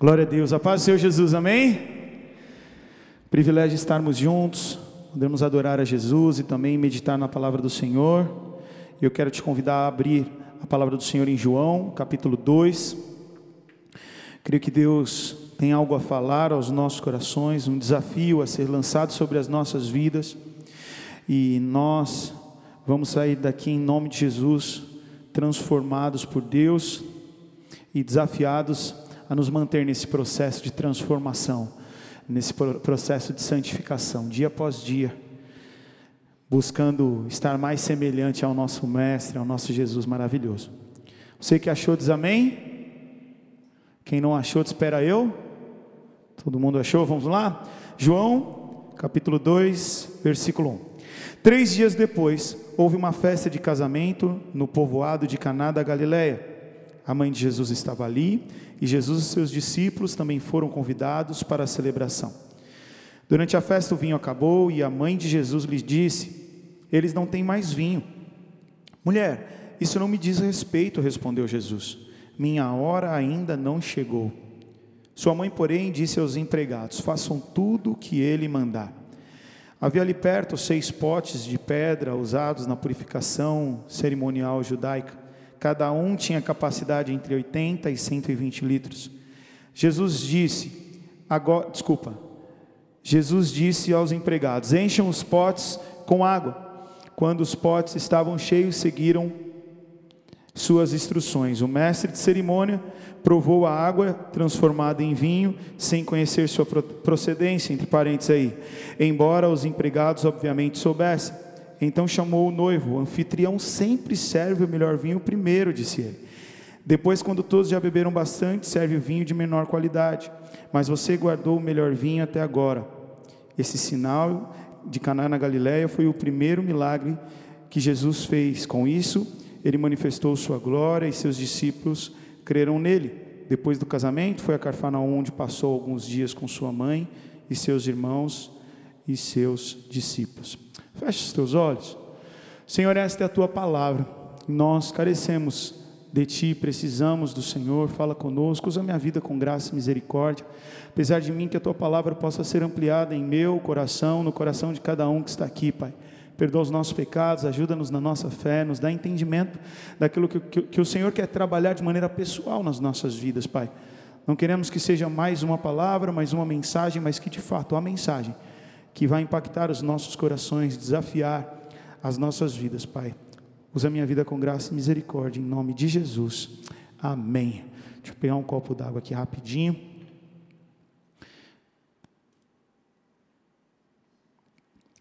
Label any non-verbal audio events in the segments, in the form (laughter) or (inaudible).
Glória a Deus. A paz do Senhor Jesus, amém? Privilégio estarmos juntos, podemos adorar a Jesus e também meditar na palavra do Senhor. Eu quero te convidar a abrir a palavra do Senhor em João, capítulo 2. Creio que Deus tem algo a falar aos nossos corações, um desafio a ser lançado sobre as nossas vidas. E nós vamos sair daqui em nome de Jesus, transformados por Deus e desafiados a nos manter nesse processo de transformação, nesse processo de santificação, dia após dia, buscando estar mais semelhante ao nosso Mestre, ao nosso Jesus maravilhoso. Você que achou, diz amém. Quem não achou, espera eu. Todo mundo achou? Vamos lá? João, capítulo 2, versículo 1. Três dias depois, houve uma festa de casamento no povoado de Caná da Galileia. A mãe de Jesus estava ali e Jesus e seus discípulos também foram convidados para a celebração. Durante a festa o vinho acabou e a mãe de Jesus lhe disse: Eles não têm mais vinho. Mulher, isso não me diz respeito, respondeu Jesus. Minha hora ainda não chegou. Sua mãe, porém, disse aos empregados: Façam tudo o que ele mandar. Havia ali perto seis potes de pedra usados na purificação cerimonial judaica. Cada um tinha capacidade entre 80 e 120 litros. Jesus disse, agora, desculpa. Jesus disse aos empregados: Encham os potes com água. Quando os potes estavam cheios, seguiram suas instruções. O mestre de cerimônia provou a água transformada em vinho, sem conhecer sua procedência, entre parênteses aí, embora os empregados obviamente soubessem. Então chamou o noivo. O anfitrião sempre serve o melhor vinho primeiro, disse ele. Depois, quando todos já beberam bastante, serve o vinho de menor qualidade. Mas você guardou o melhor vinho até agora. Esse sinal de Caná na Galiléia foi o primeiro milagre que Jesus fez. Com isso, ele manifestou sua glória e seus discípulos creram nele. Depois do casamento, foi a Carfanaum onde passou alguns dias com sua mãe e seus irmãos e seus discípulos. Feche os teus olhos. Senhor, esta é a tua palavra. Nós carecemos de ti, precisamos do Senhor. Fala conosco, usa minha vida com graça e misericórdia. Apesar de mim, que a tua palavra possa ser ampliada em meu coração, no coração de cada um que está aqui, Pai. Perdoa os nossos pecados, ajuda-nos na nossa fé, nos dá entendimento daquilo que, que, que o Senhor quer trabalhar de maneira pessoal nas nossas vidas, Pai. Não queremos que seja mais uma palavra, mais uma mensagem, mas que de fato a mensagem que vai impactar os nossos corações, desafiar as nossas vidas, Pai. Usa minha vida com graça e misericórdia, em nome de Jesus. Amém. Deixa eu pegar um copo d'água aqui rapidinho.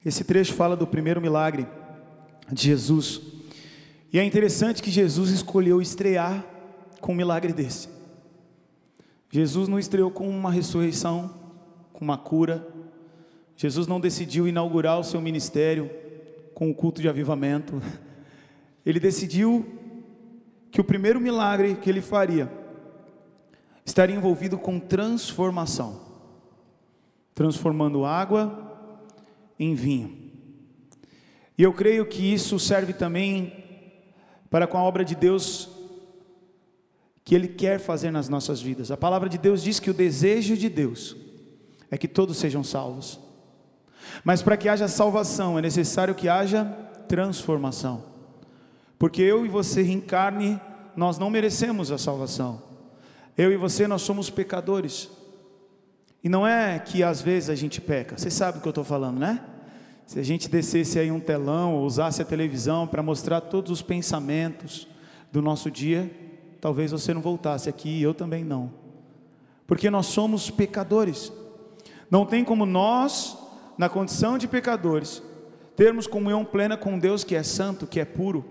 Esse trecho fala do primeiro milagre de Jesus. E é interessante que Jesus escolheu estrear com um milagre desse. Jesus não estreou com uma ressurreição, com uma cura, Jesus não decidiu inaugurar o seu ministério com o culto de avivamento. Ele decidiu que o primeiro milagre que ele faria estaria envolvido com transformação transformando água em vinho. E eu creio que isso serve também para com a obra de Deus que Ele quer fazer nas nossas vidas. A palavra de Deus diz que o desejo de Deus é que todos sejam salvos. Mas para que haja salvação é necessário que haja transformação. Porque eu e você em carne, nós não merecemos a salvação. Eu e você, nós somos pecadores. E não é que às vezes a gente peca. Você sabe o que eu estou falando, né? Se a gente descesse aí um telão ou usasse a televisão para mostrar todos os pensamentos do nosso dia, talvez você não voltasse aqui e eu também não. Porque nós somos pecadores. Não tem como nós na condição de pecadores, termos comunhão plena com Deus que é santo, que é puro.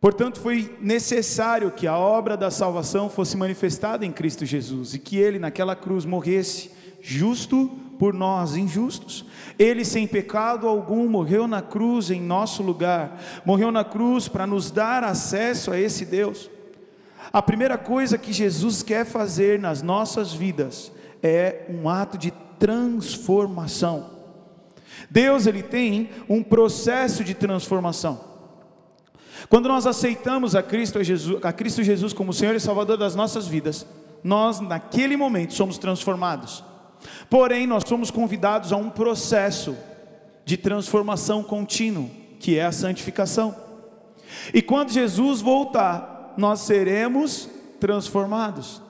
Portanto, foi necessário que a obra da salvação fosse manifestada em Cristo Jesus e que ele naquela cruz morresse justo por nós injustos. Ele sem pecado algum morreu na cruz em nosso lugar, morreu na cruz para nos dar acesso a esse Deus. A primeira coisa que Jesus quer fazer nas nossas vidas é um ato de transformação. Deus ele tem um processo de transformação. Quando nós aceitamos a Cristo Jesus, a Cristo Jesus como Senhor e Salvador das nossas vidas, nós naquele momento somos transformados. Porém, nós somos convidados a um processo de transformação contínuo, que é a santificação. E quando Jesus voltar, nós seremos transformados.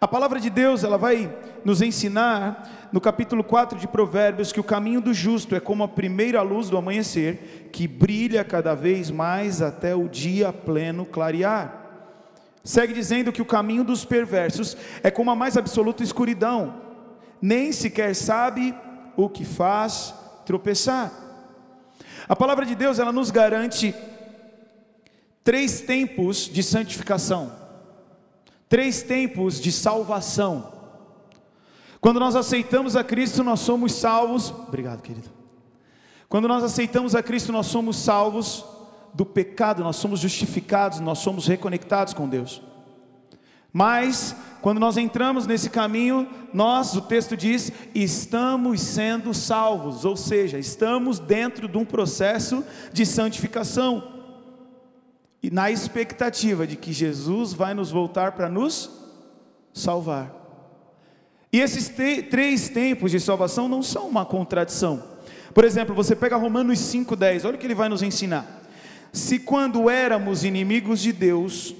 A palavra de Deus, ela vai nos ensinar no capítulo 4 de Provérbios que o caminho do justo é como a primeira luz do amanhecer, que brilha cada vez mais até o dia pleno clarear. Segue dizendo que o caminho dos perversos é como a mais absoluta escuridão, nem sequer sabe o que faz tropeçar. A palavra de Deus, ela nos garante três tempos de santificação, três tempos de salvação. Quando nós aceitamos a Cristo, nós somos salvos. Obrigado, querido. Quando nós aceitamos a Cristo, nós somos salvos do pecado, nós somos justificados, nós somos reconectados com Deus. Mas, quando nós entramos nesse caminho, nós, o texto diz, estamos sendo salvos, ou seja, estamos dentro de um processo de santificação, e na expectativa de que Jesus vai nos voltar para nos salvar. E esses três tempos de salvação não são uma contradição. Por exemplo, você pega Romanos 5,10, olha o que ele vai nos ensinar. Se quando éramos inimigos de Deus,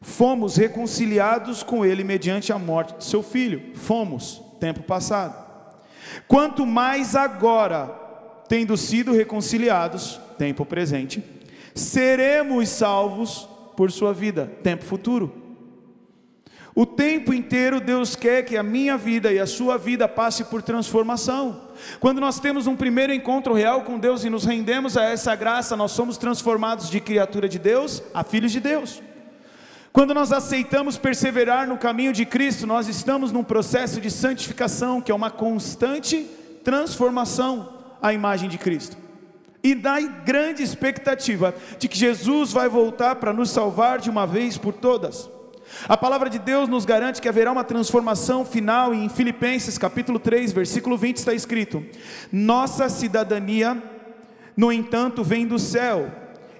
fomos reconciliados com Ele mediante a morte de seu filho, fomos, tempo passado. Quanto mais agora, tendo sido reconciliados, tempo presente, seremos salvos por sua vida, tempo futuro. O tempo inteiro Deus quer que a minha vida e a sua vida passe por transformação. Quando nós temos um primeiro encontro real com Deus e nos rendemos a essa graça, nós somos transformados de criatura de Deus a filhos de Deus. Quando nós aceitamos perseverar no caminho de Cristo, nós estamos num processo de santificação, que é uma constante transformação à imagem de Cristo. E na grande expectativa de que Jesus vai voltar para nos salvar de uma vez por todas. A palavra de Deus nos garante que haverá uma transformação final, e em Filipenses capítulo 3, versículo 20 está escrito: Nossa cidadania, no entanto, vem do céu,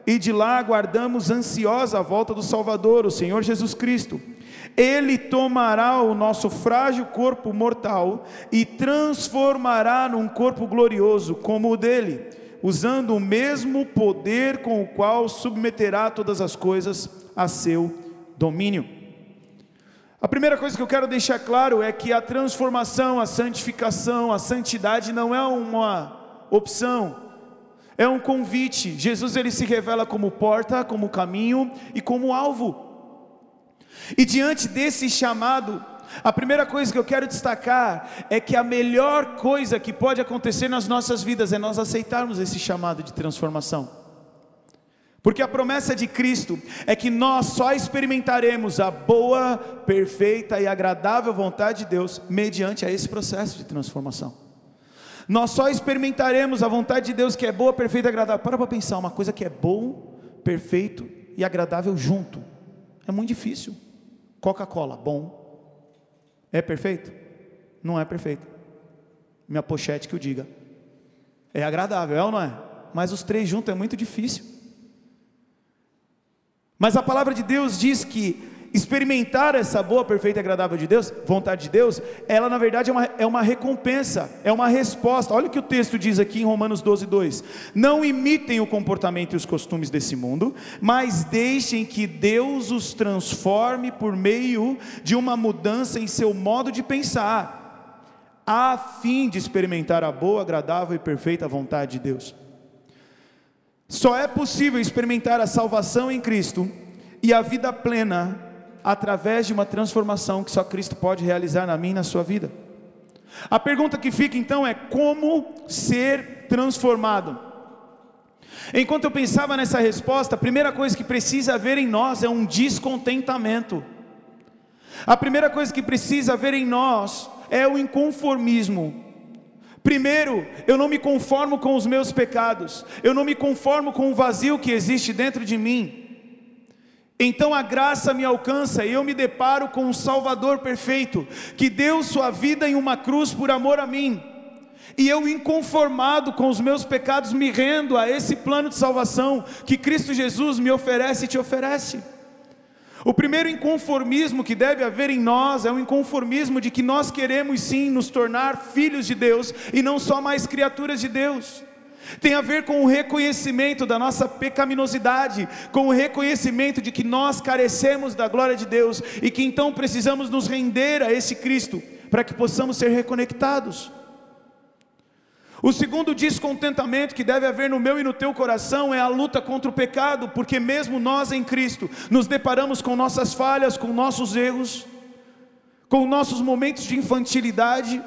e de lá aguardamos ansiosa a volta do Salvador, o Senhor Jesus Cristo. Ele tomará o nosso frágil corpo mortal e transformará num corpo glorioso como o dele, usando o mesmo poder com o qual submeterá todas as coisas a seu domínio. A primeira coisa que eu quero deixar claro é que a transformação, a santificação, a santidade não é uma opção, é um convite. Jesus ele se revela como porta, como caminho e como alvo. E diante desse chamado, a primeira coisa que eu quero destacar é que a melhor coisa que pode acontecer nas nossas vidas é nós aceitarmos esse chamado de transformação. Porque a promessa de Cristo é que nós só experimentaremos a boa, perfeita e agradável vontade de Deus mediante a esse processo de transformação. Nós só experimentaremos a vontade de Deus que é boa, perfeita e agradável. Para para pensar, uma coisa que é bom, perfeito e agradável junto. É muito difícil. Coca-Cola, bom. É perfeito? Não é perfeito. Minha pochete que o diga. É agradável, é ou não é? Mas os três juntos é muito difícil. Mas a palavra de Deus diz que experimentar essa boa, perfeita e agradável de Deus, vontade de Deus, ela na verdade é uma, é uma recompensa, é uma resposta. Olha o que o texto diz aqui em Romanos 12, 2: Não imitem o comportamento e os costumes desse mundo, mas deixem que Deus os transforme por meio de uma mudança em seu modo de pensar, a fim de experimentar a boa, agradável e perfeita vontade de Deus. Só é possível experimentar a salvação em Cristo e a vida plena através de uma transformação que só Cristo pode realizar na minha e na sua vida. A pergunta que fica então é como ser transformado? Enquanto eu pensava nessa resposta, a primeira coisa que precisa haver em nós é um descontentamento. A primeira coisa que precisa haver em nós é o inconformismo. Primeiro, eu não me conformo com os meus pecados, eu não me conformo com o vazio que existe dentro de mim. Então a graça me alcança e eu me deparo com um Salvador perfeito, que deu sua vida em uma cruz por amor a mim. E eu, inconformado com os meus pecados, me rendo a esse plano de salvação que Cristo Jesus me oferece e te oferece. O primeiro inconformismo que deve haver em nós é o inconformismo de que nós queremos sim nos tornar filhos de Deus e não só mais criaturas de Deus. Tem a ver com o reconhecimento da nossa pecaminosidade, com o reconhecimento de que nós carecemos da glória de Deus e que então precisamos nos render a esse Cristo para que possamos ser reconectados. O segundo descontentamento que deve haver no meu e no teu coração é a luta contra o pecado, porque mesmo nós em Cristo nos deparamos com nossas falhas, com nossos erros, com nossos momentos de infantilidade,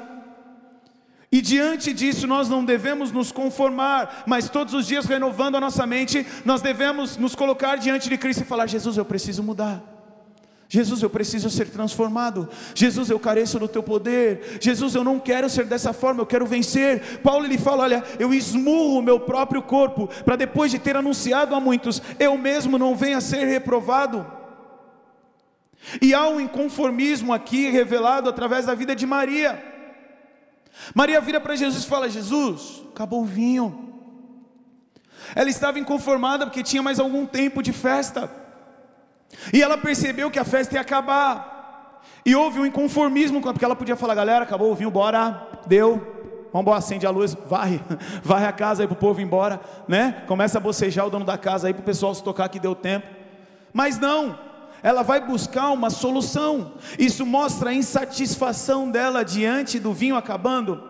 e diante disso nós não devemos nos conformar, mas todos os dias renovando a nossa mente, nós devemos nos colocar diante de Cristo e falar: Jesus, eu preciso mudar. Jesus, eu preciso ser transformado. Jesus, eu careço do teu poder. Jesus, eu não quero ser dessa forma, eu quero vencer. Paulo ele fala: Olha, eu esmurro o meu próprio corpo, para depois de ter anunciado a muitos, eu mesmo não venha a ser reprovado. E há um inconformismo aqui revelado através da vida de Maria. Maria vira para Jesus e fala: Jesus, acabou o vinho. Ela estava inconformada porque tinha mais algum tempo de festa. E ela percebeu que a festa ia acabar. E houve um inconformismo, porque ela podia falar, galera, acabou o vinho, bora, deu. Vamos embora, acende a luz, varre, (laughs) varre a casa aí para o povo ir embora, né? Começa a bocejar o dono da casa aí para o pessoal se tocar que deu tempo. Mas não, ela vai buscar uma solução. Isso mostra a insatisfação dela diante do vinho acabando.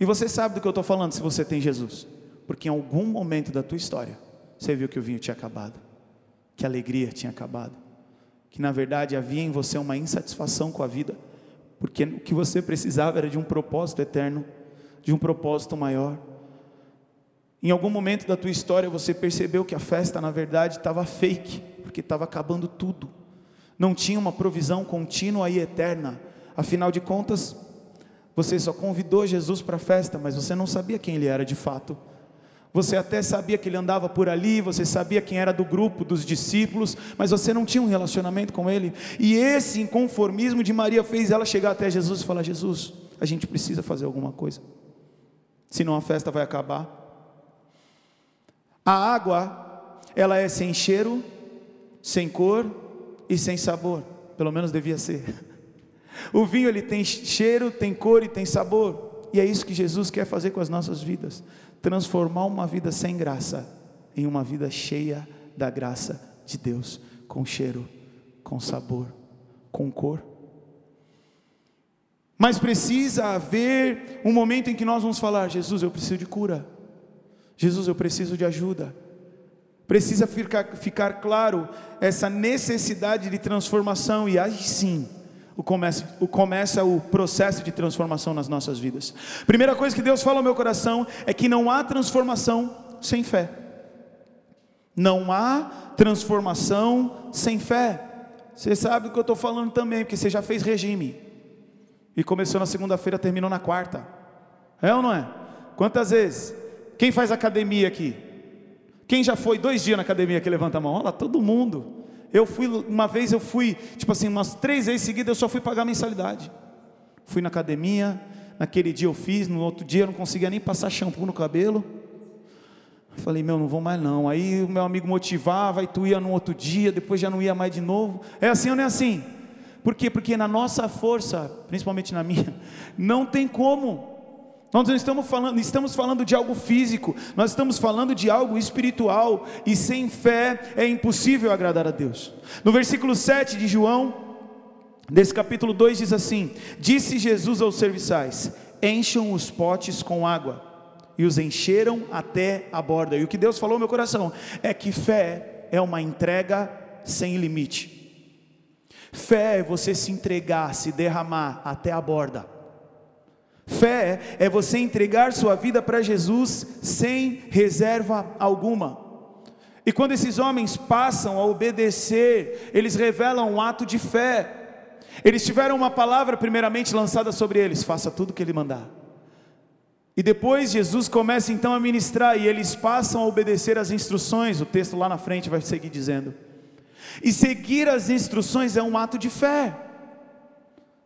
E você sabe do que eu estou falando se você tem Jesus, porque em algum momento da tua história você viu que o vinho tinha acabado que a alegria tinha acabado, que na verdade havia em você uma insatisfação com a vida, porque o que você precisava era de um propósito eterno, de um propósito maior. Em algum momento da tua história você percebeu que a festa na verdade estava fake, porque estava acabando tudo, não tinha uma provisão contínua e eterna, afinal de contas, você só convidou Jesus para a festa, mas você não sabia quem ele era de fato. Você até sabia que ele andava por ali, você sabia quem era do grupo dos discípulos, mas você não tinha um relacionamento com ele. E esse inconformismo de Maria fez ela chegar até Jesus e falar: Jesus, a gente precisa fazer alguma coisa, senão a festa vai acabar. A água, ela é sem cheiro, sem cor e sem sabor, pelo menos devia ser. (laughs) O vinho ele tem cheiro, tem cor e tem sabor. E é isso que Jesus quer fazer com as nossas vidas transformar uma vida sem graça em uma vida cheia da graça de Deus, com cheiro, com sabor, com cor. Mas precisa haver um momento em que nós vamos falar: Jesus, eu preciso de cura. Jesus, eu preciso de ajuda. Precisa ficar, ficar claro essa necessidade de transformação, e aí sim, o começa, o começa o processo de transformação nas nossas vidas. Primeira coisa que Deus fala ao meu coração é que não há transformação sem fé. Não há transformação sem fé. Você sabe do que eu estou falando também, porque você já fez regime. E começou na segunda-feira, terminou na quarta. É ou não é? Quantas vezes? Quem faz academia aqui? Quem já foi dois dias na academia que levanta a mão? Olha lá, todo mundo. Eu fui, uma vez eu fui, tipo assim, umas três vezes seguidas eu só fui pagar mensalidade. Fui na academia, naquele dia eu fiz, no outro dia eu não conseguia nem passar shampoo no cabelo. Falei, meu, não vou mais não. Aí o meu amigo motivava, aí tu ia no outro dia, depois já não ia mais de novo. É assim ou não é assim? Por quê? Porque na nossa força, principalmente na minha, (laughs) não tem como. Nós não estamos falando, estamos falando de algo físico, nós estamos falando de algo espiritual, e sem fé é impossível agradar a Deus. No versículo 7 de João, desse capítulo 2, diz assim: Disse Jesus aos serviçais: Encham os potes com água, e os encheram até a borda. E o que Deus falou no meu coração é que fé é uma entrega sem limite. Fé é você se entregar, se derramar até a borda. Fé é você entregar sua vida para Jesus sem reserva alguma. E quando esses homens passam a obedecer, eles revelam um ato de fé. Eles tiveram uma palavra primeiramente lançada sobre eles: faça tudo o que ele mandar. E depois Jesus começa então a ministrar e eles passam a obedecer as instruções. O texto lá na frente vai seguir dizendo. E seguir as instruções é um ato de fé.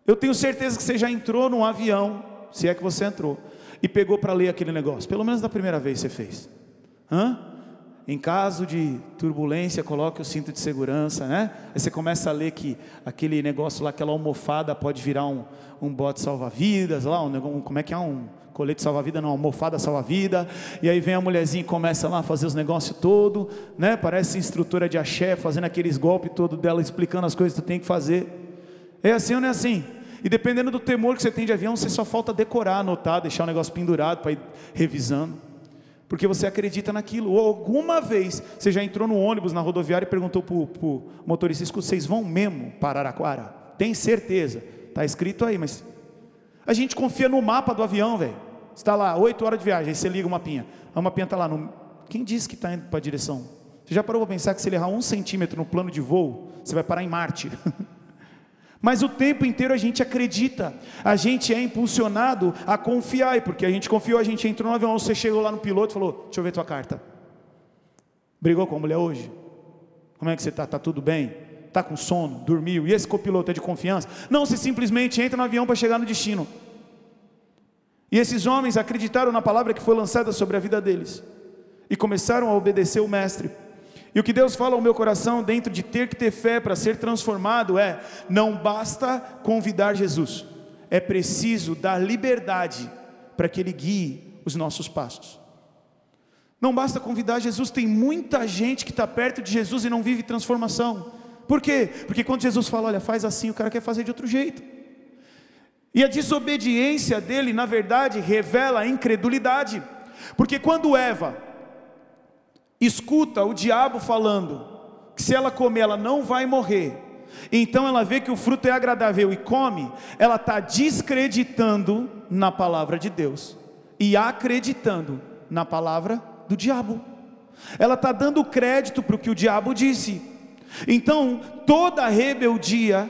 Eu tenho certeza que você já entrou num avião se é que você entrou, e pegou para ler aquele negócio. Pelo menos da primeira vez você fez. Hã? Em caso de turbulência, coloque o cinto de segurança, né? Aí você começa a ler que aquele negócio lá, aquela almofada pode virar um, um bote salva-vidas, lá, um, como é que é um colete salva-vida, não, almofada salva-vida. E aí vem a mulherzinha e começa lá a fazer os negócios todo, né? Parece instrutora de axé, fazendo aqueles golpes todo dela, explicando as coisas que tu tem que fazer. É assim ou não é assim? E dependendo do temor que você tem de avião, você só falta decorar, anotar, deixar o negócio pendurado para ir revisando porque você acredita naquilo. Ou alguma vez você já entrou no ônibus na rodoviária e perguntou para o motorista: vocês vão mesmo para Araraquara? Tem certeza? Está escrito aí, mas a gente confia no mapa do avião, velho. Está lá, oito horas de viagem, aí você liga o mapinha. A mapinha está lá. No... Quem disse que está indo para a direção? Você já parou para pensar que se ele errar um centímetro no plano de voo, você vai parar em Marte? (laughs) Mas o tempo inteiro a gente acredita, a gente é impulsionado a confiar, porque a gente confiou, a gente entrou no avião, você chegou lá no piloto e falou: Deixa eu ver tua carta. Brigou com a mulher hoje? Como é que você está? Está tudo bem? Está com sono? Dormiu? E esse copiloto é de confiança? Não, você simplesmente entra no avião para chegar no destino. E esses homens acreditaram na palavra que foi lançada sobre a vida deles e começaram a obedecer o Mestre. E o que Deus fala ao meu coração, dentro de ter que ter fé para ser transformado, é: não basta convidar Jesus, é preciso dar liberdade para que Ele guie os nossos passos. Não basta convidar Jesus, tem muita gente que está perto de Jesus e não vive transformação. Por quê? Porque quando Jesus fala, olha, faz assim, o cara quer fazer de outro jeito. E a desobediência dele, na verdade, revela a incredulidade. Porque quando Eva escuta o diabo falando que se ela comer ela não vai morrer, então ela vê que o fruto é agradável e come, ela está descreditando na palavra de Deus e acreditando na palavra do diabo. Ela está dando crédito para o que o diabo disse. Então, toda rebeldia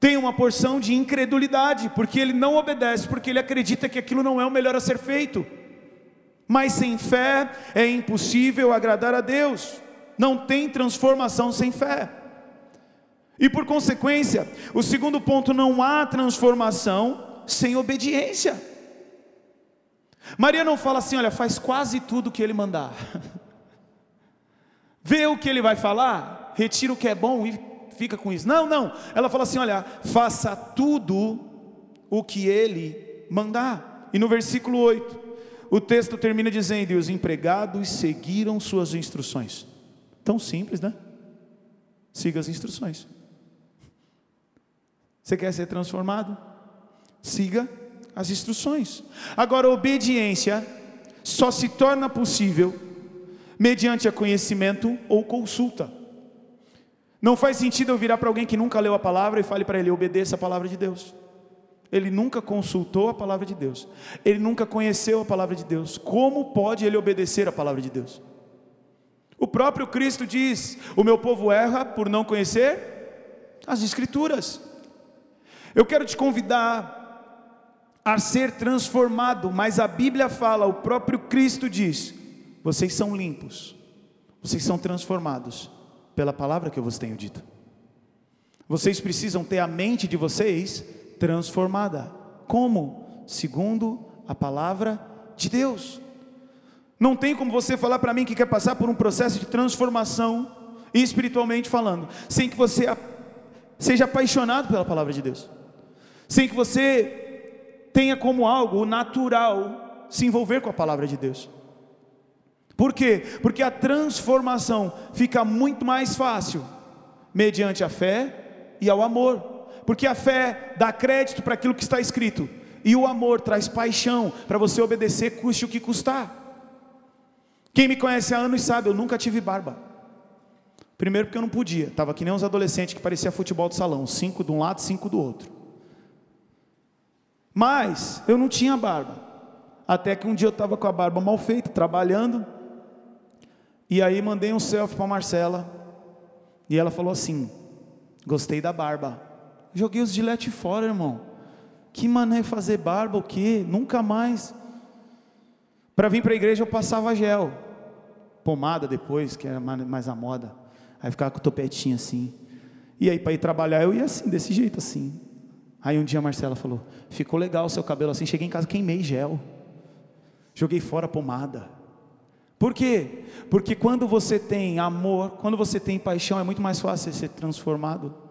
tem uma porção de incredulidade, porque ele não obedece, porque ele acredita que aquilo não é o melhor a ser feito. Mas sem fé é impossível agradar a Deus. Não tem transformação sem fé. E por consequência, o segundo ponto, não há transformação sem obediência. Maria não fala assim, olha, faz quase tudo o que ele mandar. (laughs) Vê o que ele vai falar, retira o que é bom e fica com isso. Não, não. Ela fala assim, olha, faça tudo o que ele mandar. E no versículo 8, o texto termina dizendo: E os empregados seguiram suas instruções. Tão simples, né? Siga as instruções. Você quer ser transformado? Siga as instruções. Agora, obediência só se torna possível mediante a conhecimento ou consulta. Não faz sentido eu virar para alguém que nunca leu a palavra e fale para ele: obedeça a palavra de Deus. Ele nunca consultou a palavra de Deus. Ele nunca conheceu a palavra de Deus. Como pode ele obedecer a palavra de Deus? O próprio Cristo diz: O meu povo erra por não conhecer as Escrituras. Eu quero te convidar a ser transformado, mas a Bíblia fala, o próprio Cristo diz: Vocês são limpos, vocês são transformados pela palavra que eu vos tenho dito. Vocês precisam ter a mente de vocês transformada. Como? Segundo a palavra de Deus. Não tem como você falar para mim que quer passar por um processo de transformação, espiritualmente falando, sem que você seja apaixonado pela palavra de Deus, sem que você tenha como algo natural se envolver com a palavra de Deus. Por quê? Porque a transformação fica muito mais fácil mediante a fé e ao amor porque a fé dá crédito para aquilo que está escrito, e o amor traz paixão para você obedecer, custe o que custar. Quem me conhece há anos sabe, eu nunca tive barba. Primeiro porque eu não podia, estava que nem uns adolescentes que parecia futebol de salão, cinco de um lado, cinco do outro. Mas eu não tinha barba. Até que um dia eu estava com a barba mal feita, trabalhando. E aí mandei um selfie para Marcela. E ela falou assim: Gostei da barba. Joguei os gilete fora, irmão. Que mané fazer barba, o quê? Nunca mais. Para vir para a igreja eu passava gel. Pomada depois, que era mais a moda. Aí ficava com o topetinho assim. E aí para ir trabalhar eu ia assim, desse jeito assim. Aí um dia a Marcela falou: Ficou legal o seu cabelo assim. Cheguei em casa, queimei gel. Joguei fora a pomada. Por quê? Porque quando você tem amor, quando você tem paixão, é muito mais fácil ser transformado.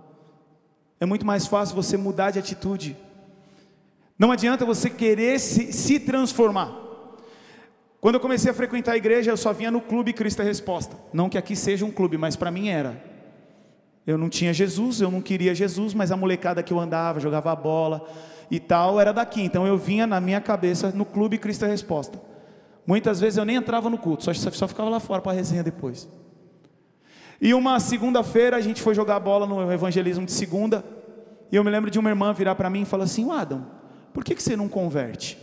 É muito mais fácil você mudar de atitude. Não adianta você querer se, se transformar. Quando eu comecei a frequentar a igreja, eu só vinha no clube Cristo é Resposta. Não que aqui seja um clube, mas para mim era. Eu não tinha Jesus, eu não queria Jesus, mas a molecada que eu andava, jogava bola e tal, era daqui. Então eu vinha na minha cabeça no clube Cristo é Resposta. Muitas vezes eu nem entrava no culto, só, só ficava lá fora para a resenha depois. E uma segunda-feira a gente foi jogar bola no evangelismo de segunda. E eu me lembro de uma irmã virar para mim e falar assim: Adam, por que, que você não converte?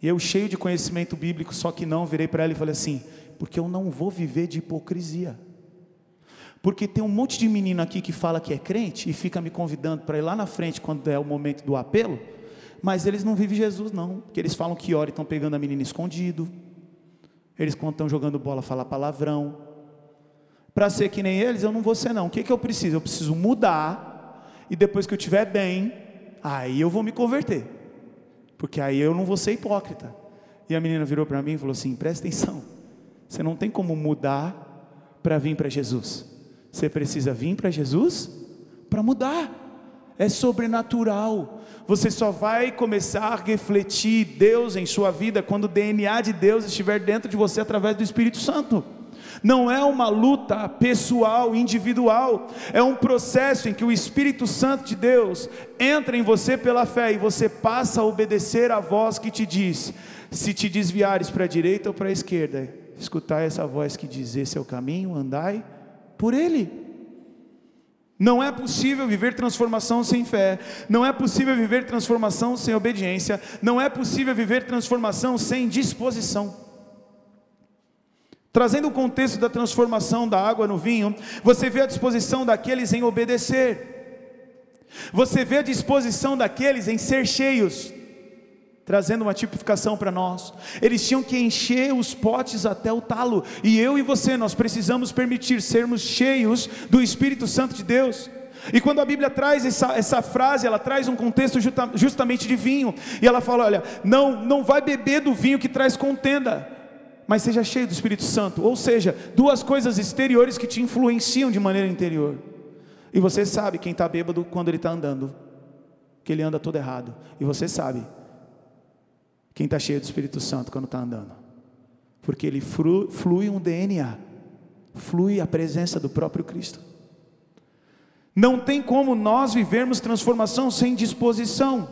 E eu, cheio de conhecimento bíblico, só que não, virei para ela e falei assim: porque eu não vou viver de hipocrisia. Porque tem um monte de menino aqui que fala que é crente e fica me convidando para ir lá na frente quando é o momento do apelo, mas eles não vivem Jesus, não, porque eles falam que ora e estão pegando a menina escondido, eles, quando estão jogando bola, falam palavrão. Para ser que nem eles, eu não vou ser, não. O que, que eu preciso? Eu preciso mudar, e depois que eu estiver bem, aí eu vou me converter, porque aí eu não vou ser hipócrita. E a menina virou para mim e falou assim: presta atenção, você não tem como mudar para vir para Jesus. Você precisa vir para Jesus para mudar. É sobrenatural. Você só vai começar a refletir Deus em sua vida quando o DNA de Deus estiver dentro de você através do Espírito Santo. Não é uma luta pessoal, individual, é um processo em que o Espírito Santo de Deus entra em você pela fé e você passa a obedecer a voz que te diz: se te desviares para a direita ou para a esquerda, escutai essa voz que diz: esse é o caminho, andai por Ele. Não é possível viver transformação sem fé, não é possível viver transformação sem obediência, não é possível viver transformação sem disposição. Trazendo o contexto da transformação da água no vinho, você vê a disposição daqueles em obedecer, você vê a disposição daqueles em ser cheios, trazendo uma tipificação para nós. Eles tinham que encher os potes até o talo, e eu e você, nós precisamos permitir sermos cheios do Espírito Santo de Deus. E quando a Bíblia traz essa, essa frase, ela traz um contexto justa, justamente de vinho, e ela fala: olha, não, não vai beber do vinho que traz contenda, mas seja cheio do Espírito Santo, ou seja, duas coisas exteriores que te influenciam de maneira interior. E você sabe quem está bêbado quando ele está andando, que ele anda todo errado, e você sabe quem está cheio do Espírito Santo quando está andando? Porque ele flui, um DNA, flui a presença do próprio Cristo. Não tem como nós vivermos transformação sem disposição.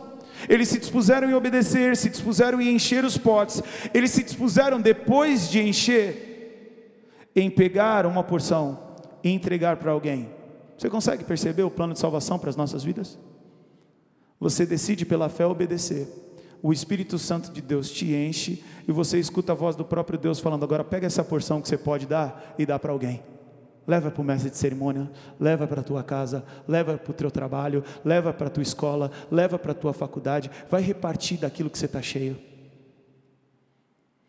Eles se dispuseram em obedecer, se dispuseram em encher os potes, eles se dispuseram depois de encher, em pegar uma porção e entregar para alguém. Você consegue perceber o plano de salvação para as nossas vidas? Você decide pela fé obedecer o Espírito Santo de Deus te enche e você escuta a voz do próprio Deus falando: agora pega essa porção que você pode dar e dá para alguém. Leva para o mestre de cerimônia, leva para a tua casa, leva para o teu trabalho, leva para a tua escola, leva para a tua faculdade, vai repartir daquilo que você está cheio.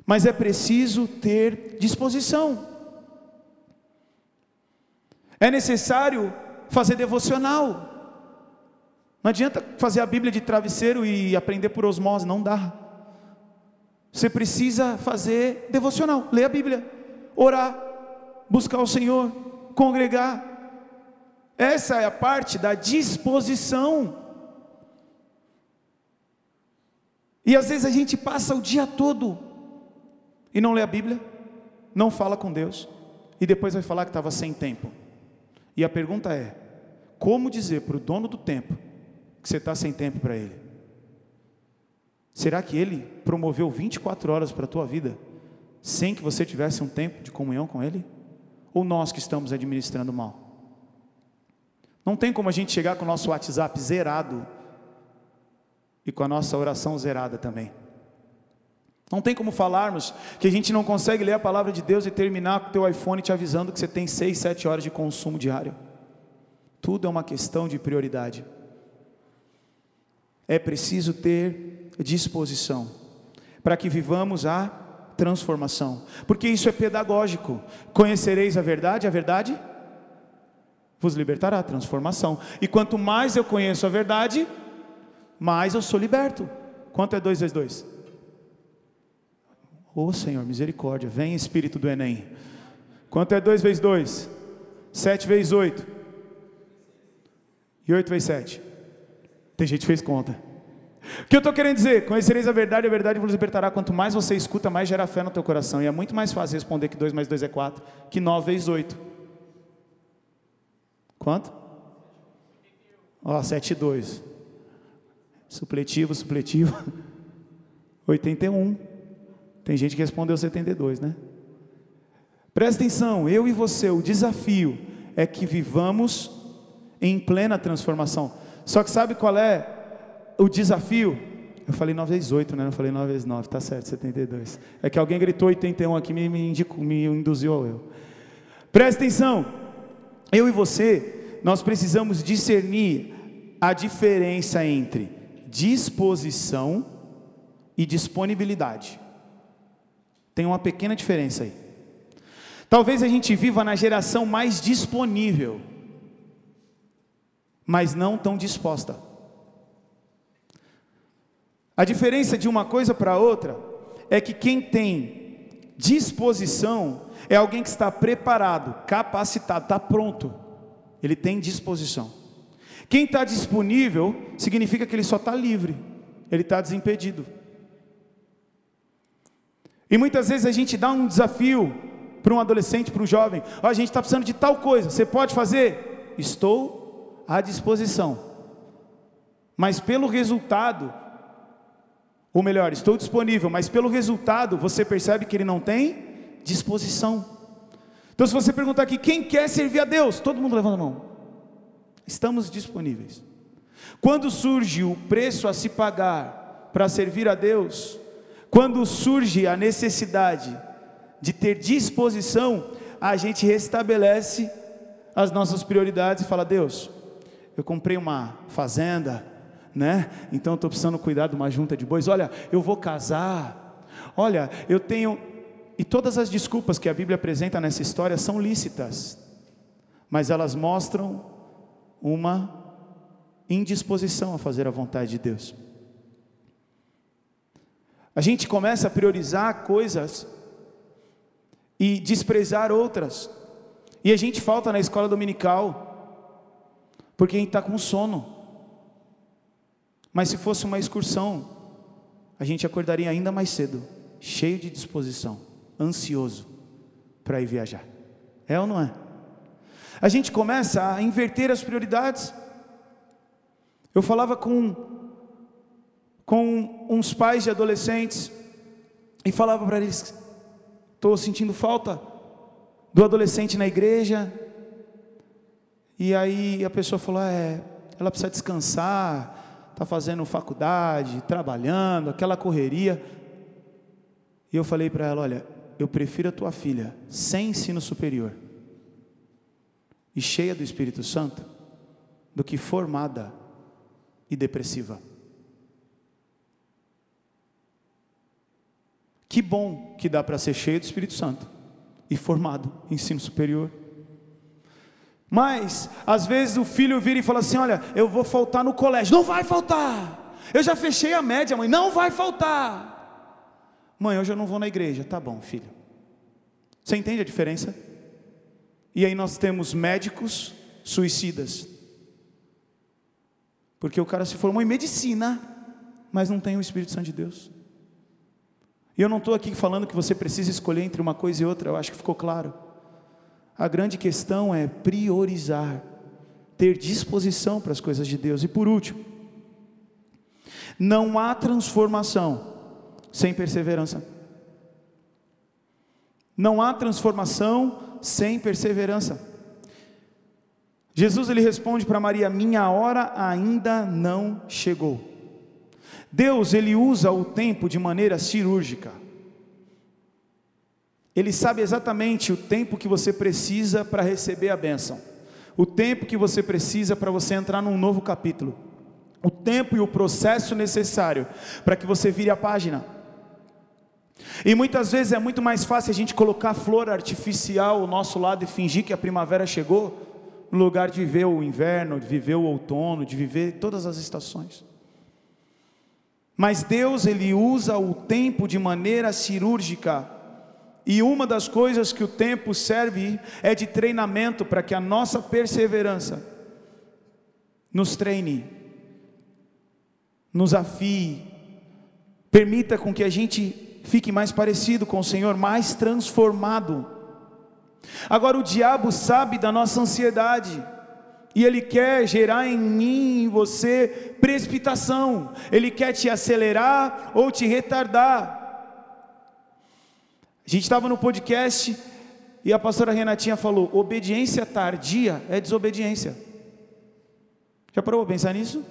Mas é preciso ter disposição. É necessário fazer devocional. Não adianta fazer a Bíblia de travesseiro e aprender por osmose, não dá. Você precisa fazer devocional, ler a Bíblia, orar, buscar o Senhor, congregar. Essa é a parte da disposição. E às vezes a gente passa o dia todo e não lê a Bíblia, não fala com Deus, e depois vai falar que estava sem tempo. E a pergunta é: como dizer para o dono do tempo que você está sem tempo para Ele? Será que Ele promoveu 24 horas para a tua vida sem que você tivesse um tempo de comunhão com Ele? Ou nós que estamos administrando mal? Não tem como a gente chegar com o nosso WhatsApp zerado e com a nossa oração zerada também. Não tem como falarmos que a gente não consegue ler a palavra de Deus e terminar com o teu iPhone te avisando que você tem 6, 7 horas de consumo diário. Tudo é uma questão de prioridade é preciso ter disposição para que vivamos a transformação, porque isso é pedagógico. Conhecereis a verdade, a verdade vos libertará, transformação. E quanto mais eu conheço a verdade, mais eu sou liberto. Quanto é 2 vezes 2? Ô oh, Senhor, misericórdia, vem Espírito do Enem. Quanto é 2 vezes 2? 7 vezes 8. E 8 vezes 7. Tem gente que fez conta. O que eu estou querendo dizer? Conhecereis a verdade, a verdade vos libertará. Quanto mais você escuta, mais gera fé no teu coração. E é muito mais fácil responder que 2 mais 2 é 4, que 9 vezes 8. Quanto? Ó, 7 e 2. Supletivo, supletivo. (laughs) 81. Tem gente que respondeu 72, né? Presta atenção, eu e você, o desafio é que vivamos em plena transformação. Só que sabe qual é o desafio? Eu falei 9 vezes 8, né? Não falei 9 vezes 9, tá certo, 72. É que alguém gritou 81 aqui, me, me, indicou, me induziu ao eu. Presta atenção, eu e você, nós precisamos discernir a diferença entre disposição e disponibilidade. Tem uma pequena diferença aí. Talvez a gente viva na geração mais disponível, mas não tão disposta. A diferença de uma coisa para outra é que quem tem disposição é alguém que está preparado, capacitado, está pronto. Ele tem disposição. Quem está disponível significa que ele só está livre, ele está desimpedido. E muitas vezes a gente dá um desafio para um adolescente, para um jovem: oh, a gente está precisando de tal coisa, você pode fazer? Estou à disposição. Mas pelo resultado, ou melhor, estou disponível, mas pelo resultado você percebe que ele não tem disposição. Então, se você perguntar aqui, quem quer servir a Deus? Todo mundo levanta a mão. Estamos disponíveis. Quando surge o preço a se pagar para servir a Deus, quando surge a necessidade de ter disposição, a gente restabelece as nossas prioridades e fala: Deus, eu comprei uma fazenda, né? Então estou precisando cuidar de uma junta de bois. Olha, eu vou casar. Olha, eu tenho. E todas as desculpas que a Bíblia apresenta nessa história são lícitas, mas elas mostram uma indisposição a fazer a vontade de Deus. A gente começa a priorizar coisas e desprezar outras. E a gente falta na escola dominical, porque a gente está com sono. Mas se fosse uma excursão, a gente acordaria ainda mais cedo, cheio de disposição, ansioso para ir viajar. É ou não é? A gente começa a inverter as prioridades. Eu falava com com uns pais de adolescentes e falava para eles: estou sentindo falta do adolescente na igreja. E aí a pessoa falou: é, ela precisa descansar, está fazendo faculdade, trabalhando, aquela correria. E eu falei para ela: olha, eu prefiro a tua filha sem ensino superior e cheia do Espírito Santo do que formada e depressiva. Que bom que dá para ser cheio do Espírito Santo e formado em ensino superior. Mas, às vezes o filho vira e fala assim: Olha, eu vou faltar no colégio. Não vai faltar. Eu já fechei a média, mãe. Não vai faltar. Mãe, hoje eu não vou na igreja. Tá bom, filho. Você entende a diferença? E aí nós temos médicos suicidas. Porque o cara se formou em medicina, mas não tem o Espírito Santo de Deus. E eu não estou aqui falando que você precisa escolher entre uma coisa e outra, eu acho que ficou claro. A grande questão é priorizar, ter disposição para as coisas de Deus. E por último, não há transformação sem perseverança. Não há transformação sem perseverança. Jesus ele responde para Maria: "Minha hora ainda não chegou". Deus, ele usa o tempo de maneira cirúrgica. Ele sabe exatamente o tempo que você precisa para receber a bênção, o tempo que você precisa para você entrar num novo capítulo, o tempo e o processo necessário para que você vire a página. E muitas vezes é muito mais fácil a gente colocar flor artificial ao nosso lado e fingir que a primavera chegou, no lugar de viver o inverno, de viver o outono, de viver todas as estações. Mas Deus ele usa o tempo de maneira cirúrgica. E uma das coisas que o tempo serve é de treinamento para que a nossa perseverança nos treine, nos afie, permita com que a gente fique mais parecido com o Senhor, mais transformado. Agora o diabo sabe da nossa ansiedade. E ele quer gerar em mim, em você, precipitação. Ele quer te acelerar ou te retardar. A gente estava no podcast e a pastora Renatinha falou: obediência tardia é desobediência. Já parou para pensar nisso?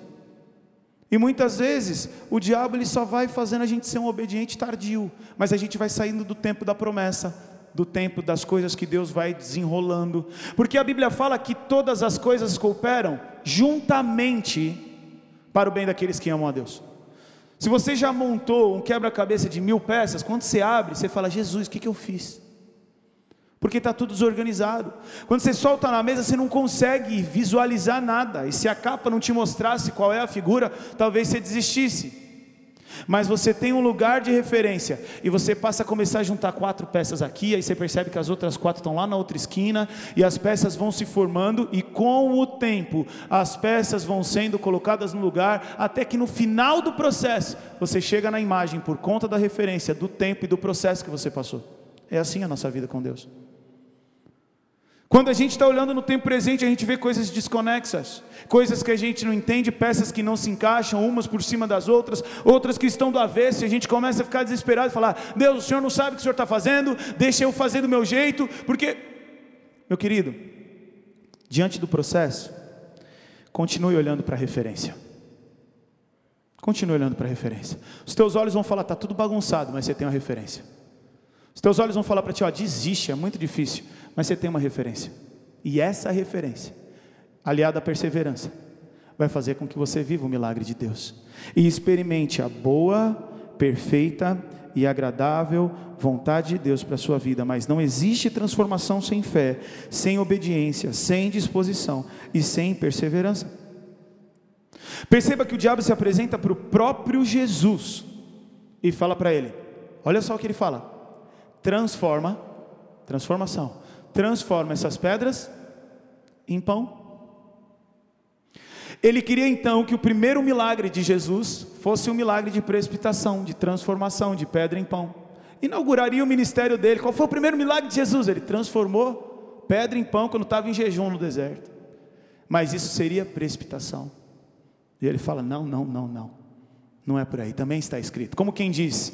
E muitas vezes o diabo ele só vai fazendo a gente ser um obediente tardio, mas a gente vai saindo do tempo da promessa do tempo das coisas que Deus vai desenrolando, porque a Bíblia fala que todas as coisas cooperam juntamente para o bem daqueles que amam a Deus. Se você já montou um quebra-cabeça de mil peças, quando você abre, você fala: Jesus, o que, que eu fiz? Porque está tudo desorganizado. Quando você solta na mesa, você não consegue visualizar nada. E se a capa não te mostrasse qual é a figura, talvez você desistisse mas você tem um lugar de referência e você passa a começar a juntar quatro peças aqui, aí você percebe que as outras quatro estão lá na outra esquina e as peças vão se formando e com o tempo as peças vão sendo colocadas no lugar até que no final do processo você chega na imagem por conta da referência do tempo e do processo que você passou. É assim a nossa vida com Deus. Quando a gente está olhando no tempo presente, a gente vê coisas desconexas, coisas que a gente não entende, peças que não se encaixam umas por cima das outras, outras que estão do avesso, e a gente começa a ficar desesperado e falar: Deus, o Senhor não sabe o que o Senhor está fazendo, deixa eu fazer do meu jeito, porque, meu querido, diante do processo, continue olhando para a referência. Continue olhando para a referência. Os teus olhos vão falar, está tudo bagunçado, mas você tem uma referência. Os teus olhos vão falar para ti, ó, desiste, é muito difícil mas você tem uma referência. E essa referência, aliada à perseverança, vai fazer com que você viva o milagre de Deus e experimente a boa, perfeita e agradável vontade de Deus para a sua vida, mas não existe transformação sem fé, sem obediência, sem disposição e sem perseverança. Perceba que o diabo se apresenta para o próprio Jesus e fala para ele: olha só o que ele fala, transforma, transformação, transforma essas pedras em pão. Ele queria então que o primeiro milagre de Jesus fosse um milagre de precipitação, de transformação de pedra em pão. Inauguraria o ministério dele. Qual foi o primeiro milagre de Jesus? Ele transformou pedra em pão quando estava em jejum no deserto. Mas isso seria precipitação. E ele fala: não, não, não, não. Não é por aí. Também está escrito. Como quem diz: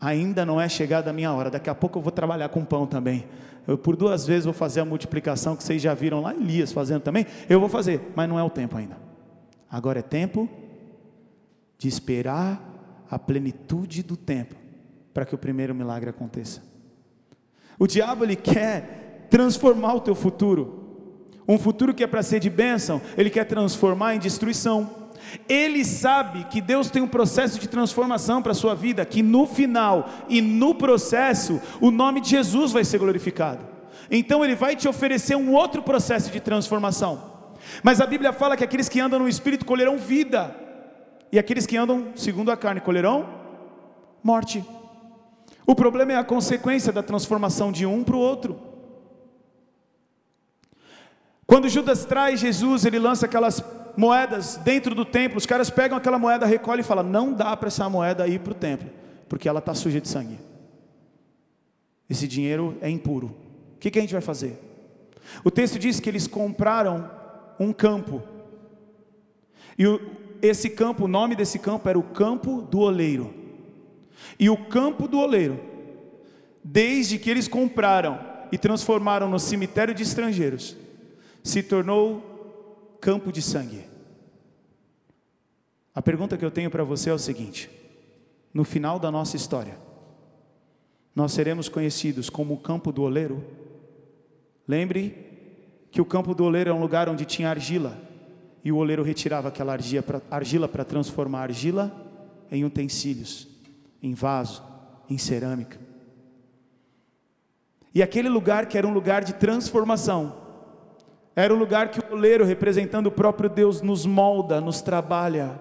ainda não é chegada a minha hora. Daqui a pouco eu vou trabalhar com pão também. Eu por duas vezes vou fazer a multiplicação que vocês já viram lá Elias fazendo também. Eu vou fazer, mas não é o tempo ainda. Agora é tempo de esperar a plenitude do tempo para que o primeiro milagre aconteça. O diabo ele quer transformar o teu futuro. Um futuro que é para ser de bênção, ele quer transformar em destruição. Ele sabe que Deus tem um processo de transformação para a sua vida, que no final e no processo, o nome de Jesus vai ser glorificado. Então ele vai te oferecer um outro processo de transformação. Mas a Bíblia fala que aqueles que andam no espírito colherão vida, e aqueles que andam segundo a carne colherão morte. O problema é a consequência da transformação de um para o outro. Quando Judas traz Jesus, ele lança aquelas moedas dentro do templo, os caras pegam aquela moeda, recolhem e falam: não dá para essa moeda ir para o templo, porque ela está suja de sangue. Esse dinheiro é impuro. O que, que a gente vai fazer? O texto diz que eles compraram um campo. E o, esse campo, o nome desse campo era o campo do oleiro. E o campo do oleiro, desde que eles compraram e transformaram no cemitério de estrangeiros, se tornou campo de sangue. A pergunta que eu tenho para você é o seguinte: no final da nossa história, nós seremos conhecidos como o campo do oleiro? Lembre que o campo do oleiro é um lugar onde tinha argila, e o oleiro retirava aquela argila para transformar a argila em utensílios, em vaso, em cerâmica. E aquele lugar que era um lugar de transformação, era o lugar que o oleiro, representando o próprio Deus, nos molda, nos trabalha,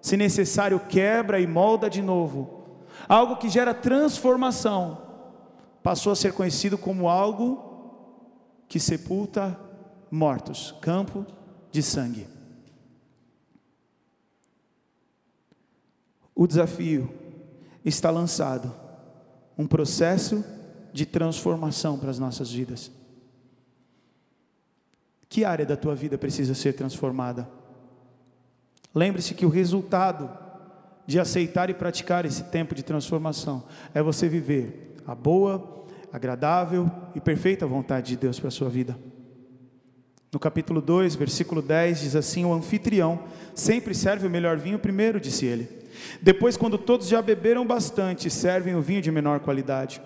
Se necessário, quebra e molda de novo. Algo que gera transformação passou a ser conhecido como algo que sepulta mortos campo de sangue. O desafio está lançado um processo de transformação para as nossas vidas. Que área da tua vida precisa ser transformada? Lembre-se que o resultado de aceitar e praticar esse tempo de transformação é você viver a boa, agradável e perfeita vontade de Deus para a sua vida. No capítulo 2, versículo 10, diz assim: O anfitrião sempre serve o melhor vinho primeiro, disse ele. Depois, quando todos já beberam bastante, servem o vinho de menor qualidade.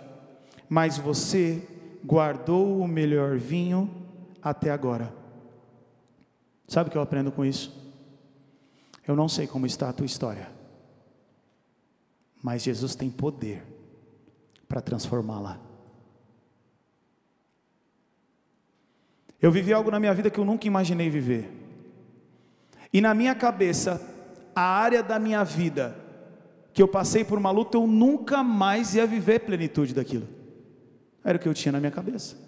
Mas você guardou o melhor vinho até agora. Sabe o que eu aprendo com isso? Eu não sei como está a tua história, mas Jesus tem poder para transformá-la. Eu vivi algo na minha vida que eu nunca imaginei viver. E na minha cabeça, a área da minha vida que eu passei por uma luta, eu nunca mais ia viver plenitude daquilo. Era o que eu tinha na minha cabeça.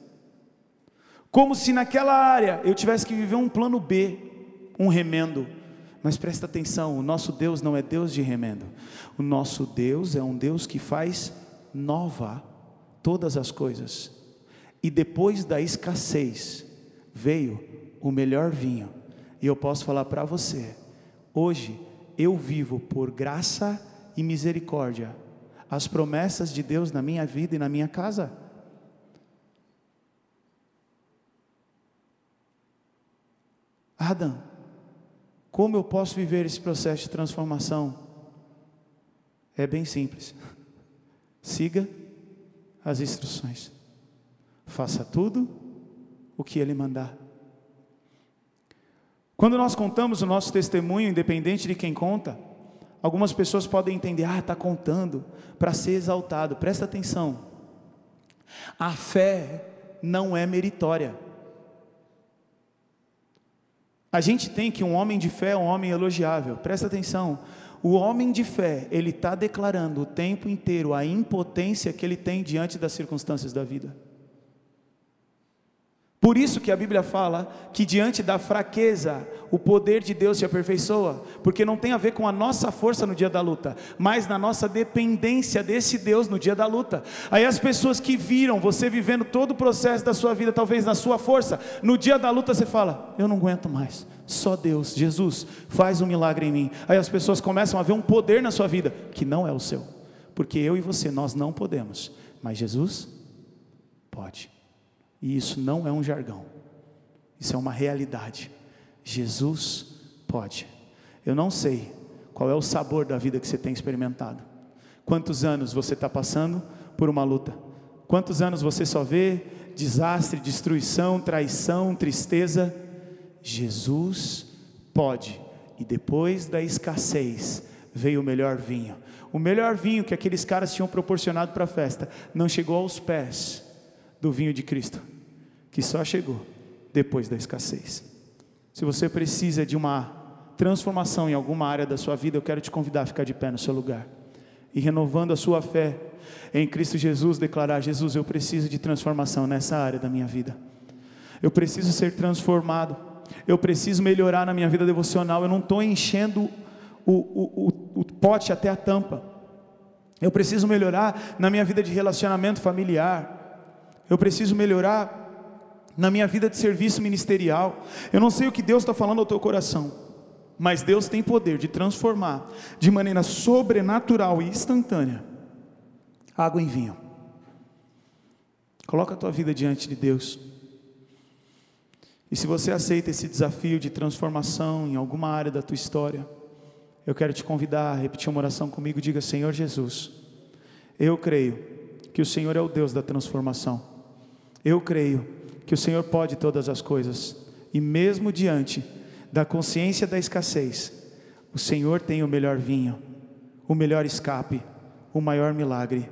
Como se naquela área eu tivesse que viver um plano B, um remendo. Mas presta atenção, o nosso Deus não é Deus de remendo. O nosso Deus é um Deus que faz nova todas as coisas. E depois da escassez, veio o melhor vinho. E eu posso falar para você, hoje eu vivo por graça e misericórdia as promessas de Deus na minha vida e na minha casa. Adam, como eu posso viver esse processo de transformação? É bem simples. Siga as instruções. Faça tudo o que Ele mandar. Quando nós contamos o nosso testemunho, independente de quem conta, algumas pessoas podem entender, ah, está contando para ser exaltado. Presta atenção, a fé não é meritória. A gente tem que um homem de fé é um homem elogiável. Presta atenção. O homem de fé, ele está declarando o tempo inteiro a impotência que ele tem diante das circunstâncias da vida. Por isso que a Bíblia fala que diante da fraqueza, o poder de Deus se aperfeiçoa, porque não tem a ver com a nossa força no dia da luta, mas na nossa dependência desse Deus no dia da luta. Aí as pessoas que viram você vivendo todo o processo da sua vida, talvez na sua força, no dia da luta você fala: Eu não aguento mais, só Deus, Jesus, faz um milagre em mim. Aí as pessoas começam a ver um poder na sua vida que não é o seu, porque eu e você, nós não podemos, mas Jesus pode. E isso não é um jargão, isso é uma realidade. Jesus pode. Eu não sei qual é o sabor da vida que você tem experimentado. Quantos anos você está passando por uma luta? Quantos anos você só vê desastre, destruição, traição, tristeza? Jesus pode. E depois da escassez veio o melhor vinho. O melhor vinho que aqueles caras tinham proporcionado para a festa não chegou aos pés do vinho de Cristo, que só chegou depois da escassez. Se você precisa de uma transformação em alguma área da sua vida, eu quero te convidar a ficar de pé no seu lugar e renovando a sua fé em Cristo Jesus, declarar: Jesus, eu preciso de transformação nessa área da minha vida. Eu preciso ser transformado. Eu preciso melhorar na minha vida devocional. Eu não estou enchendo o, o, o, o pote até a tampa. Eu preciso melhorar na minha vida de relacionamento familiar. Eu preciso melhorar na minha vida de serviço ministerial. Eu não sei o que Deus está falando ao teu coração, mas Deus tem poder de transformar de maneira sobrenatural e instantânea água em vinho. Coloca a tua vida diante de Deus. E se você aceita esse desafio de transformação em alguma área da tua história, eu quero te convidar a repetir uma oração comigo. Diga: Senhor Jesus, eu creio que o Senhor é o Deus da transformação. Eu creio que o Senhor pode todas as coisas, e mesmo diante da consciência da escassez, o Senhor tem o melhor vinho, o melhor escape, o maior milagre.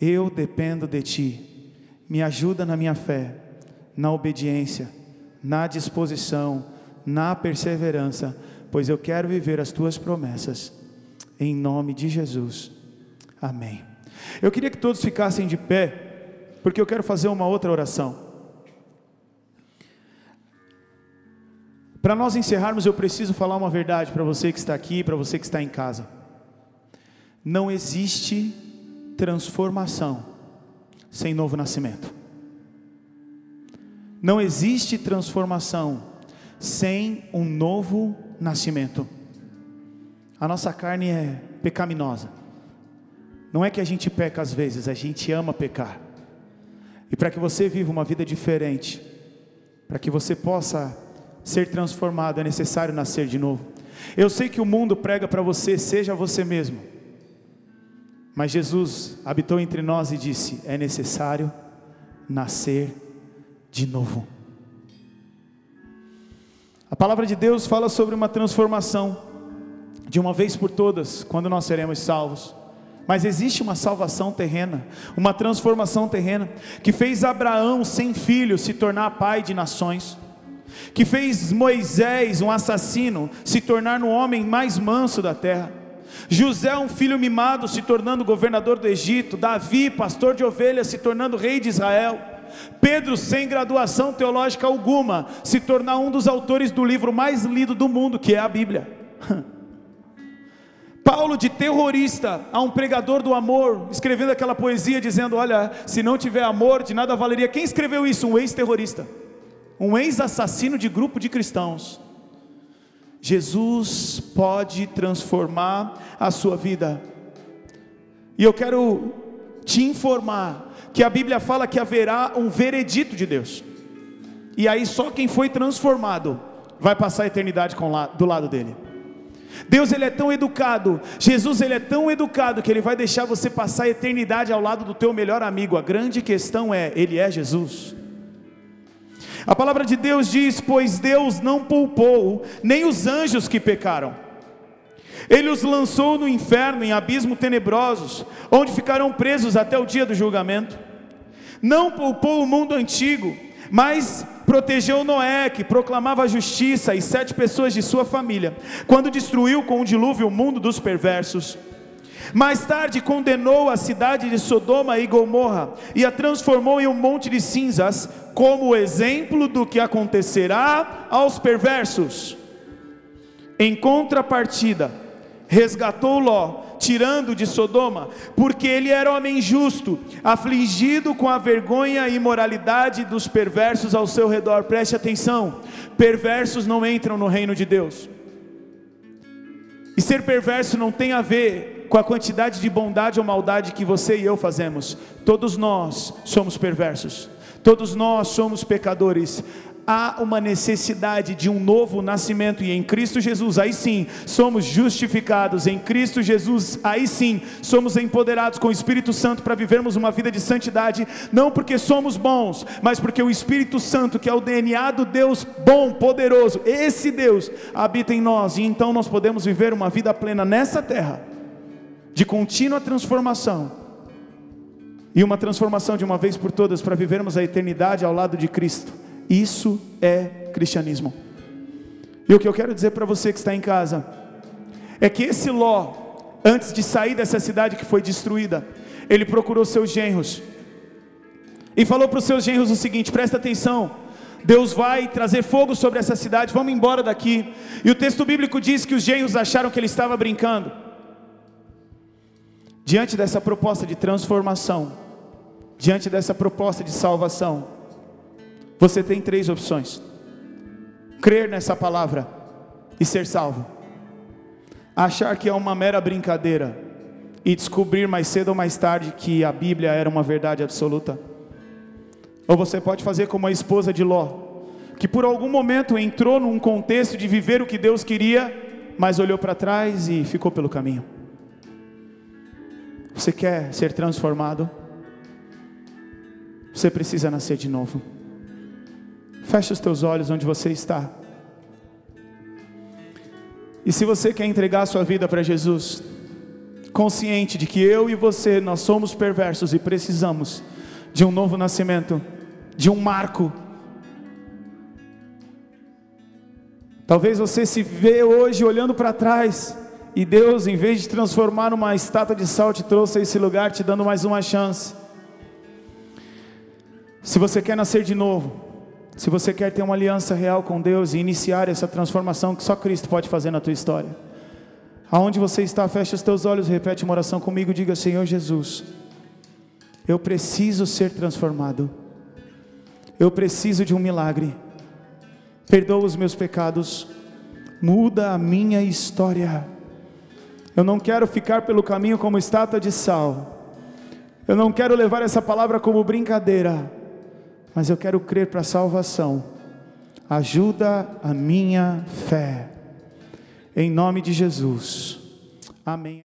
Eu dependo de Ti, me ajuda na minha fé, na obediência, na disposição, na perseverança, pois eu quero viver as tuas promessas. Em nome de Jesus. Amém. Eu queria que todos ficassem de pé, porque eu quero fazer uma outra oração. Para nós encerrarmos, eu preciso falar uma verdade para você que está aqui, para você que está em casa. Não existe transformação sem novo nascimento. Não existe transformação sem um novo nascimento. A nossa carne é pecaminosa. Não é que a gente peca às vezes, a gente ama pecar. E para que você viva uma vida diferente, para que você possa ser transformado, é necessário nascer de novo. Eu sei que o mundo prega para você, seja você mesmo. Mas Jesus habitou entre nós e disse: é necessário nascer de novo. A palavra de Deus fala sobre uma transformação, de uma vez por todas, quando nós seremos salvos. Mas existe uma salvação terrena, uma transformação terrena, que fez Abraão, sem filho, se tornar pai de nações, que fez Moisés, um assassino, se tornar no homem mais manso da terra, José, um filho mimado, se tornando governador do Egito, Davi, pastor de ovelhas, se tornando rei de Israel. Pedro, sem graduação teológica alguma, se tornar um dos autores do livro mais lido do mundo, que é a Bíblia. (laughs) Paulo, de terrorista, a um pregador do amor, escrevendo aquela poesia dizendo: Olha, se não tiver amor, de nada valeria. Quem escreveu isso? Um ex-terrorista, um ex-assassino de grupo de cristãos. Jesus pode transformar a sua vida, e eu quero te informar que a Bíblia fala que haverá um veredito de Deus. E aí só quem foi transformado vai passar a eternidade do lado dele. Deus ele é tão educado, Jesus ele é tão educado que ele vai deixar você passar a eternidade ao lado do teu melhor amigo. A grande questão é, ele é Jesus. A palavra de Deus diz: "Pois Deus não poupou nem os anjos que pecaram, ele os lançou no inferno, em abismo tenebrosos, onde ficarão presos até o dia do julgamento. Não poupou o mundo antigo, mas protegeu Noé, que proclamava a justiça, e sete pessoas de sua família, quando destruiu com o dilúvio o mundo dos perversos. Mais tarde condenou a cidade de Sodoma e Gomorra e a transformou em um monte de cinzas, como exemplo do que acontecerá aos perversos. Em contrapartida, resgatou Ló, tirando de Sodoma, porque ele era homem justo, afligido com a vergonha e imoralidade dos perversos ao seu redor. Preste atenção: perversos não entram no reino de Deus. E ser perverso não tem a ver com a quantidade de bondade ou maldade que você e eu fazemos. Todos nós somos perversos. Todos nós somos pecadores há uma necessidade de um novo nascimento, e em Cristo Jesus, aí sim, somos justificados, em Cristo Jesus, aí sim, somos empoderados com o Espírito Santo para vivermos uma vida de santidade, não porque somos bons, mas porque o Espírito Santo, que é o DNA do Deus bom, poderoso, esse Deus habita em nós, e então nós podemos viver uma vida plena nessa terra, de contínua transformação, e uma transformação de uma vez por todas para vivermos a eternidade ao lado de Cristo. Isso é cristianismo. E o que eu quero dizer para você que está em casa é que esse Ló, antes de sair dessa cidade que foi destruída, ele procurou seus genros e falou para os seus genros o seguinte: presta atenção, Deus vai trazer fogo sobre essa cidade, vamos embora daqui. E o texto bíblico diz que os genros acharam que ele estava brincando. Diante dessa proposta de transformação, diante dessa proposta de salvação, você tem três opções: crer nessa palavra e ser salvo, achar que é uma mera brincadeira e descobrir mais cedo ou mais tarde que a Bíblia era uma verdade absoluta. Ou você pode fazer como a esposa de Ló, que por algum momento entrou num contexto de viver o que Deus queria, mas olhou para trás e ficou pelo caminho. Você quer ser transformado? Você precisa nascer de novo. Feche os teus olhos onde você está. E se você quer entregar a sua vida para Jesus, consciente de que eu e você nós somos perversos e precisamos de um novo nascimento, de um marco. Talvez você se vê hoje olhando para trás e Deus, em vez de transformar numa estátua de sal, te trouxe a esse lugar, te dando mais uma chance. Se você quer nascer de novo, se você quer ter uma aliança real com Deus e iniciar essa transformação que só Cristo pode fazer na tua história, aonde você está, fecha os teus olhos, repete uma oração comigo, diga: Senhor Jesus, eu preciso ser transformado, eu preciso de um milagre, perdoa os meus pecados, muda a minha história. Eu não quero ficar pelo caminho como estátua de sal. Eu não quero levar essa palavra como brincadeira, mas eu quero crer para a salvação. Ajuda a minha fé. Em nome de Jesus. Amém.